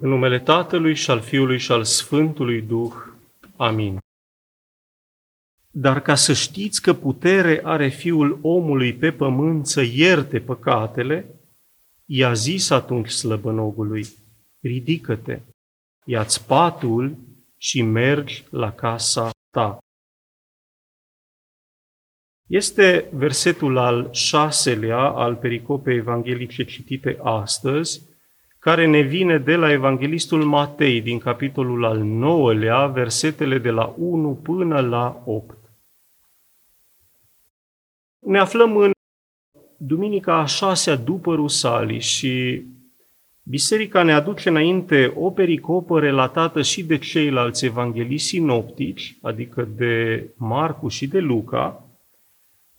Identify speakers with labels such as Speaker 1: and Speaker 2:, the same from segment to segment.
Speaker 1: În numele Tatălui și al Fiului și al Sfântului Duh. Amin. Dar ca să știți că putere are Fiul omului pe pământ să ierte păcatele, i-a zis atunci slăbănogului, ridică-te, ia-ți patul și mergi la casa ta. Este versetul al șaselea al pericopei evanghelice citite astăzi, care ne vine de la Evanghelistul Matei din capitolul al 9-lea, versetele de la 1 până la 8. Ne aflăm în duminica a șasea după Rusalii și Biserica ne aduce înainte o pericopă relatată și de ceilalți evanghelii sinoptici, adică de Marcu și de Luca,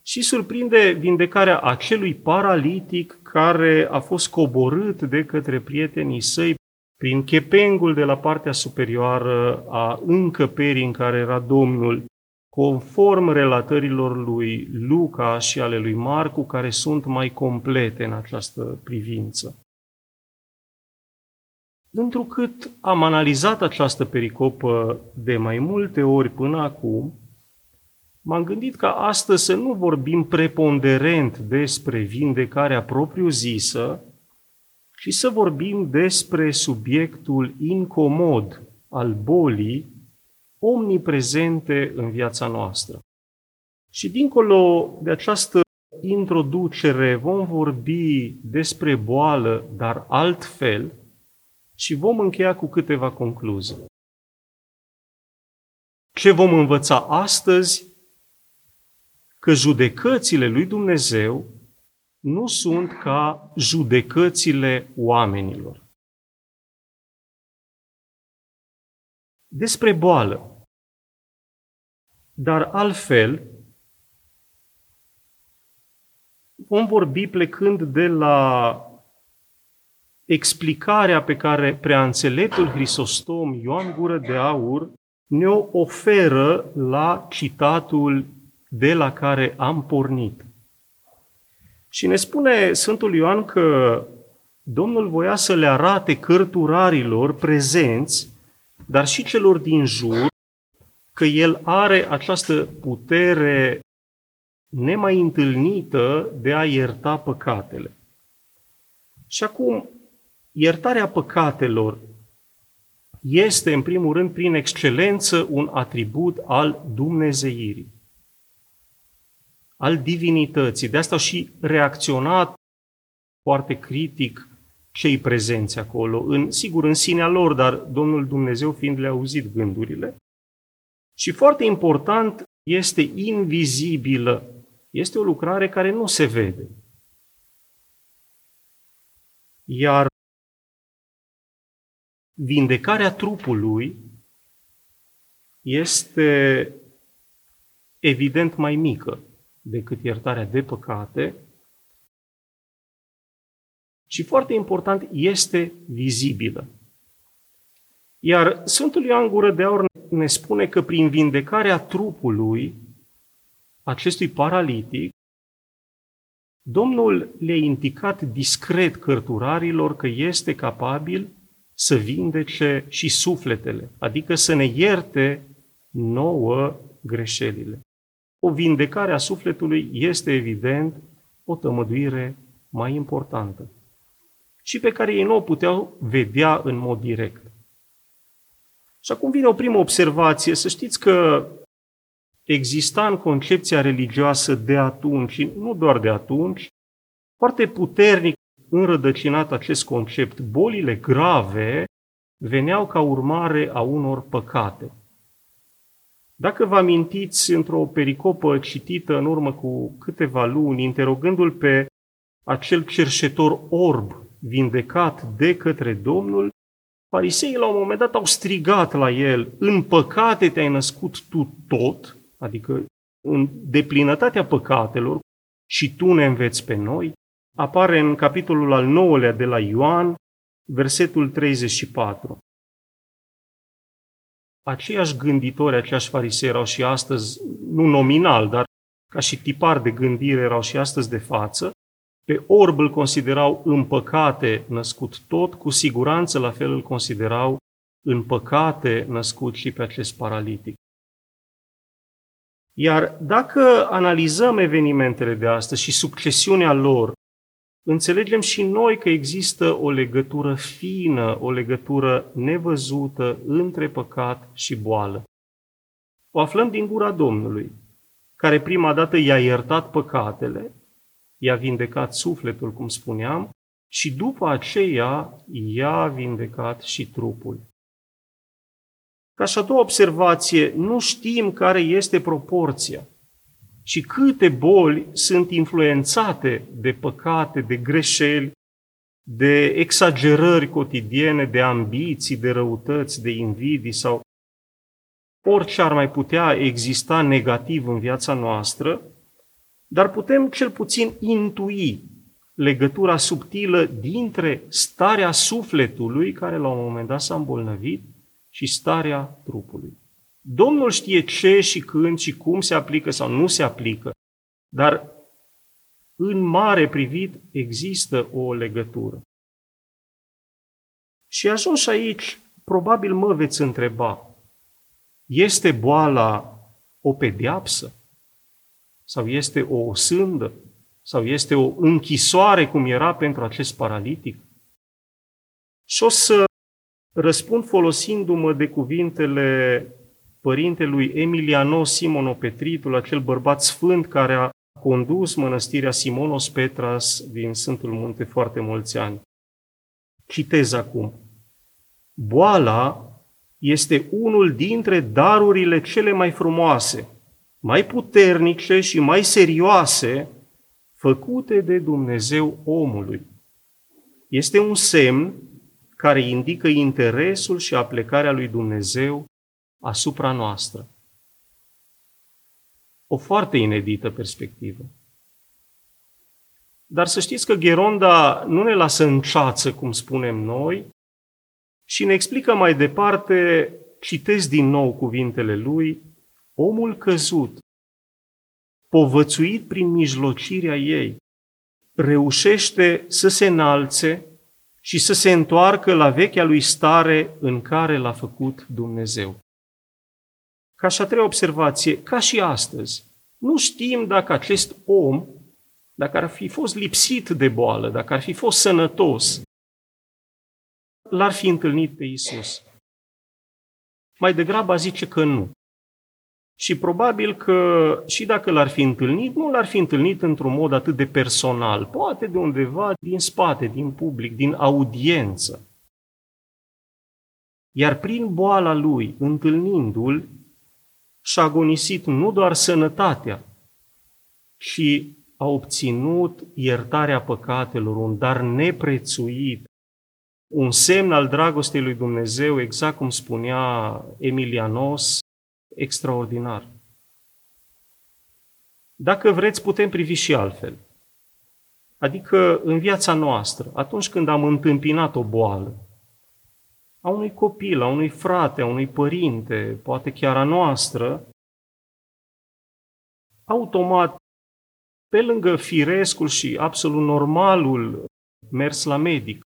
Speaker 1: și surprinde vindecarea acelui paralitic care a fost coborât de către prietenii săi prin chepengul de la partea superioară a încăperii în care era Domnul, conform relatărilor lui Luca și ale lui Marcu, care sunt mai complete în această privință. Întrucât am analizat această pericopă de mai multe ori până acum, m-am gândit ca astăzi să nu vorbim preponderent despre vindecarea propriu-zisă, ci să vorbim despre subiectul incomod al bolii omniprezente în viața noastră. Și dincolo de această introducere vom vorbi despre boală, dar altfel, și vom încheia cu câteva concluzii. Ce vom învăța astăzi că judecățile lui Dumnezeu nu sunt ca judecățile oamenilor. Despre boală. Dar altfel, vom vorbi plecând de la explicarea pe care preanțeleptul Hristostom Ioan Gură de Aur ne-o oferă la citatul de la care am pornit. Și ne spune Sfântul Ioan că Domnul voia să le arate cărturarilor prezenți, dar și celor din jur, că El are această putere nemai întâlnită de a ierta păcatele. Și acum, iertarea păcatelor este, în primul rând, prin excelență, un atribut al Dumnezeirii al divinității. De asta au și reacționat foarte critic cei prezenți acolo, în, sigur în sinea lor, dar Domnul Dumnezeu fiind le-a auzit gândurile. Și foarte important, este invizibilă. Este o lucrare care nu se vede. Iar vindecarea trupului este evident mai mică decât iertarea de păcate. Și foarte important, este vizibilă. Iar Sfântul Ioan Gură de Aur ne spune că prin vindecarea trupului acestui paralitic, Domnul le-a indicat discret cărturarilor că este capabil să vindece și sufletele, adică să ne ierte nouă greșelile o vindecare a sufletului este evident o tămăduire mai importantă și pe care ei nu o puteau vedea în mod direct. Și acum vine o primă observație. Să știți că exista în concepția religioasă de atunci, nu doar de atunci, foarte puternic înrădăcinat acest concept. Bolile grave veneau ca urmare a unor păcate. Dacă vă amintiți într-o pericopă citită în urmă cu câteva luni, interogându-l pe acel cerșetor orb vindecat de către Domnul, fariseii la un moment dat au strigat la el, în păcate te-ai născut tu tot, adică în deplinătatea păcatelor, și tu ne înveți pe noi, apare în capitolul al 9-lea de la Ioan, versetul 34 aceiași gânditori, aceiași farisei erau și astăzi, nu nominal, dar ca și tipar de gândire erau și astăzi de față, Pe orb îl considerau în păcate născut tot, cu siguranță la fel îl considerau în păcate născut și pe acest paralitic. Iar dacă analizăm evenimentele de astăzi și succesiunea lor, înțelegem și noi că există o legătură fină, o legătură nevăzută între păcat și boală. O aflăm din gura Domnului, care prima dată i-a iertat păcatele, i-a vindecat sufletul, cum spuneam, și după aceea i-a vindecat și trupul. Ca și a doua observație, nu știm care este proporția și câte boli sunt influențate de păcate, de greșeli, de exagerări cotidiene, de ambiții, de răutăți, de invidii sau orice ar mai putea exista negativ în viața noastră, dar putem cel puțin intui legătura subtilă dintre starea sufletului, care la un moment dat s-a îmbolnăvit, și starea trupului. Domnul știe ce și când și cum se aplică sau nu se aplică, dar în mare privit există o legătură. Și ajuns aici, probabil mă veți întreba, este boala o pediapsă? Sau este o sândă? Sau este o închisoare cum era pentru acest paralitic? Și o să răspund folosindu-mă de cuvintele părintelui Emiliano Simonopetritul, acel bărbat sfânt care a condus mănăstirea Simonos Petras din Sfântul Munte foarte mulți ani. Citez acum. Boala este unul dintre darurile cele mai frumoase, mai puternice și mai serioase făcute de Dumnezeu omului. Este un semn care indică interesul și aplecarea lui Dumnezeu asupra noastră. O foarte inedită perspectivă. Dar să știți că Gheronda nu ne lasă în ceață, cum spunem noi, și ne explică mai departe, citesc din nou cuvintele lui, omul căzut, povățuit prin mijlocirea ei, reușește să se înalțe și să se întoarcă la vechea lui stare în care l-a făcut Dumnezeu. Ca și a treia observație, ca și astăzi, nu știm dacă acest om, dacă ar fi fost lipsit de boală, dacă ar fi fost sănătos, l-ar fi întâlnit pe Isus. Mai degrabă zice că nu. Și probabil că și dacă l-ar fi întâlnit, nu l-ar fi întâlnit într-un mod atât de personal, poate de undeva din spate, din public, din audiență. Iar prin boala lui, întâlnindu-l, și-a agonisit nu doar sănătatea, ci a obținut iertarea păcatelor, un dar neprețuit, un semn al dragostei lui Dumnezeu, exact cum spunea Emilianos, extraordinar. Dacă vreți, putem privi și altfel. Adică în viața noastră, atunci când am întâmpinat o boală, a unui copil, a unui frate, a unui părinte, poate chiar a noastră, automat, pe lângă firescul și absolut normalul mers la medic,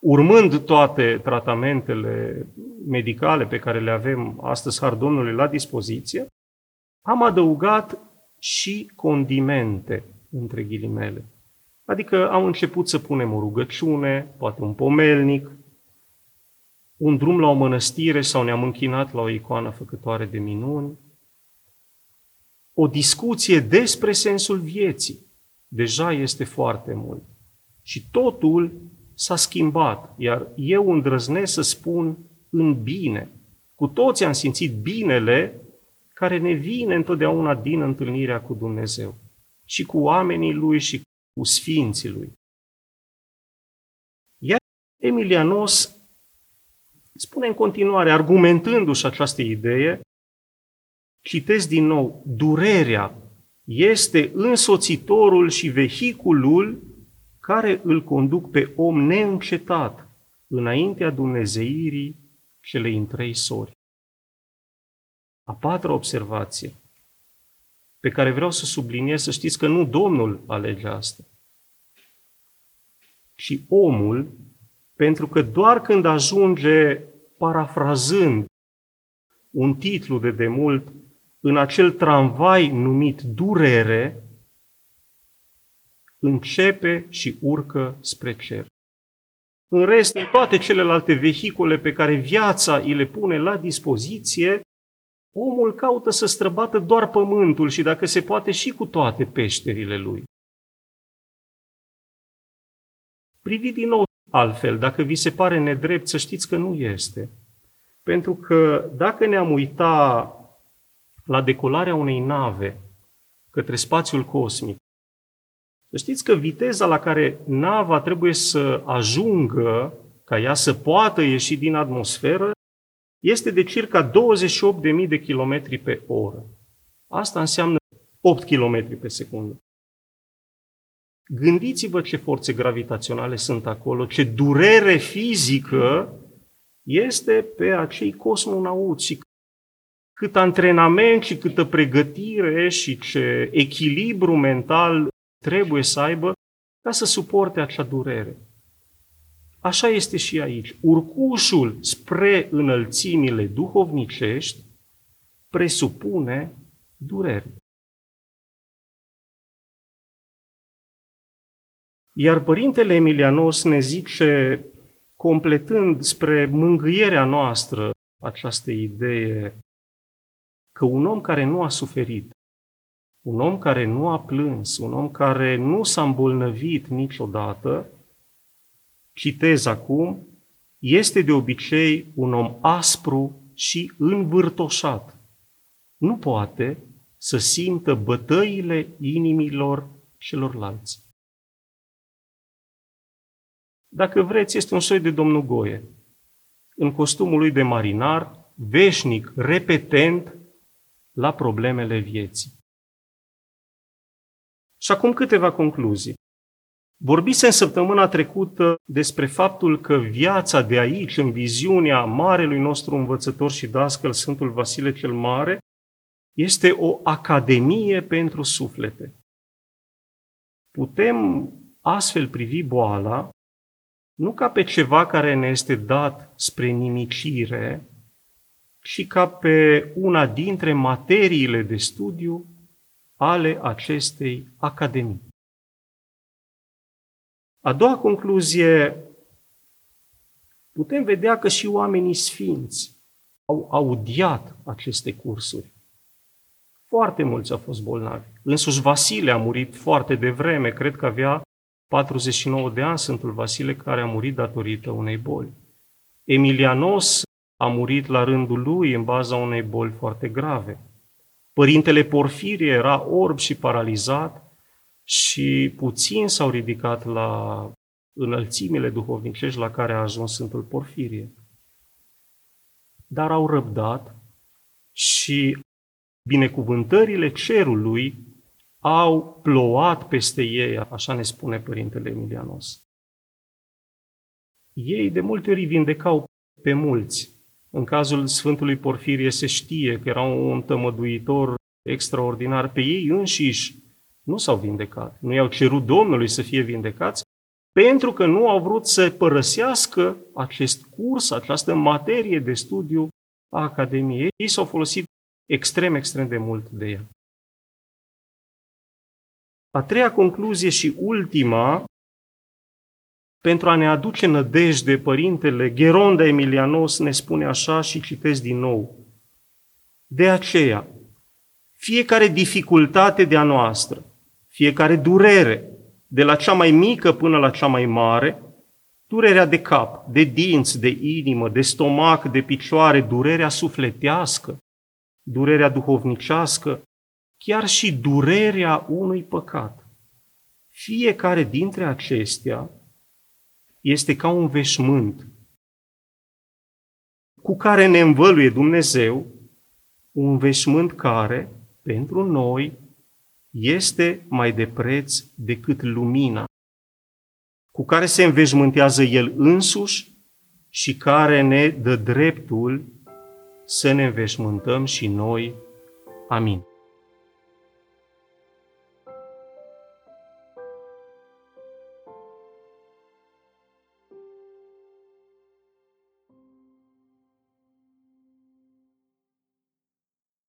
Speaker 1: urmând toate tratamentele medicale pe care le avem astăzi, har Domnului, la dispoziție, am adăugat și condimente, între ghilimele. Adică am început să punem o rugăciune, poate un pomelnic, un drum la o mănăstire sau ne-am închinat la o icoană făcătoare de minuni, o discuție despre sensul vieții. Deja este foarte mult. Și totul s-a schimbat, iar eu îndrăznesc să spun în bine. Cu toți am simțit binele care ne vine întotdeauna din întâlnirea cu Dumnezeu și cu oamenii Lui și cu Sfinții Lui. Iar Emilianos spune în continuare, argumentându-și această idee, citesc din nou, durerea este însoțitorul și vehiculul care îl conduc pe om neîncetat înaintea dumnezeirii celei în trei sori. A patra observație pe care vreau să subliniez, să știți că nu Domnul alege asta, și omul, pentru că doar când ajunge, parafrazând un titlu de demult, în acel tramvai numit durere, începe și urcă spre cer. În rest, în toate celelalte vehicule pe care viața îi le pune la dispoziție, omul caută să străbată doar pământul și dacă se poate și cu toate peșterile lui. Priviți din nou altfel, dacă vi se pare nedrept, să știți că nu este. Pentru că dacă ne-am uita la decolarea unei nave către spațiul cosmic, să știți că viteza la care nava trebuie să ajungă ca ea să poată ieși din atmosferă este de circa 28.000 de km pe oră. Asta înseamnă 8 km pe secundă. Gândiți-vă ce forțe gravitaționale sunt acolo, ce durere fizică este pe acei cosmonauți și cât antrenament și câtă pregătire și ce echilibru mental trebuie să aibă ca să suporte acea durere. Așa este și aici. Urcușul spre înălțimile duhovnicești presupune durere. Iar Părintele Emilianos ne zice, completând spre mângâierea noastră această idee, că un om care nu a suferit, un om care nu a plâns, un om care nu s-a îmbolnăvit niciodată, citez acum, este de obicei un om aspru și învârtoșat. Nu poate să simtă bătăile inimilor celorlalți. Dacă vreți, este un soi de domnul Goie. În costumul lui de marinar, veșnic, repetent la problemele vieții. Și acum câteva concluzii. Vorbise în săptămâna trecută despre faptul că viața de aici, în viziunea marelui nostru învățător și dascăl, Sfântul Vasile cel Mare, este o academie pentru suflete. Putem astfel privi boala nu ca pe ceva care ne este dat spre nimicire, ci ca pe una dintre materiile de studiu ale acestei academii. A doua concluzie, putem vedea că și oamenii sfinți au audiat aceste cursuri. Foarte mulți au fost bolnavi. Însuși Vasile a murit foarte devreme, cred că avea 49 de ani Sfântul Vasile, care a murit datorită unei boli. Emilianos a murit la rândul lui în baza unei boli foarte grave. Părintele Porfirie era orb și paralizat și puțin s-au ridicat la înălțimile duhovnicești la care a ajuns Sfântul Porfirie. Dar au răbdat și binecuvântările cerului au plouat peste ei, așa ne spune Părintele Emilianos. Ei de multe ori vindecau pe mulți, în cazul Sfântului Porfirie se știe că era un tămăduitor extraordinar. Pe ei înșiși nu s-au vindecat. Nu i-au cerut Domnului să fie vindecați pentru că nu au vrut să părăsească acest curs, această materie de studiu a Academiei. Ei s-au folosit extrem, extrem de mult de ea. A treia concluzie și ultima pentru a ne aduce nădejde, Părintele Geronda Emilianos ne spune așa și citesc din nou. De aceea, fiecare dificultate de a noastră, fiecare durere, de la cea mai mică până la cea mai mare, durerea de cap, de dinți, de inimă, de stomac, de picioare, durerea sufletească, durerea duhovnicească, chiar și durerea unui păcat. Fiecare dintre acestea este ca un veșmânt cu care ne învăluie Dumnezeu, un veșmânt care, pentru noi, este mai de preț decât lumina, cu care se înveșmântează El însuși și care ne dă dreptul să ne înveșmântăm și noi. Amin.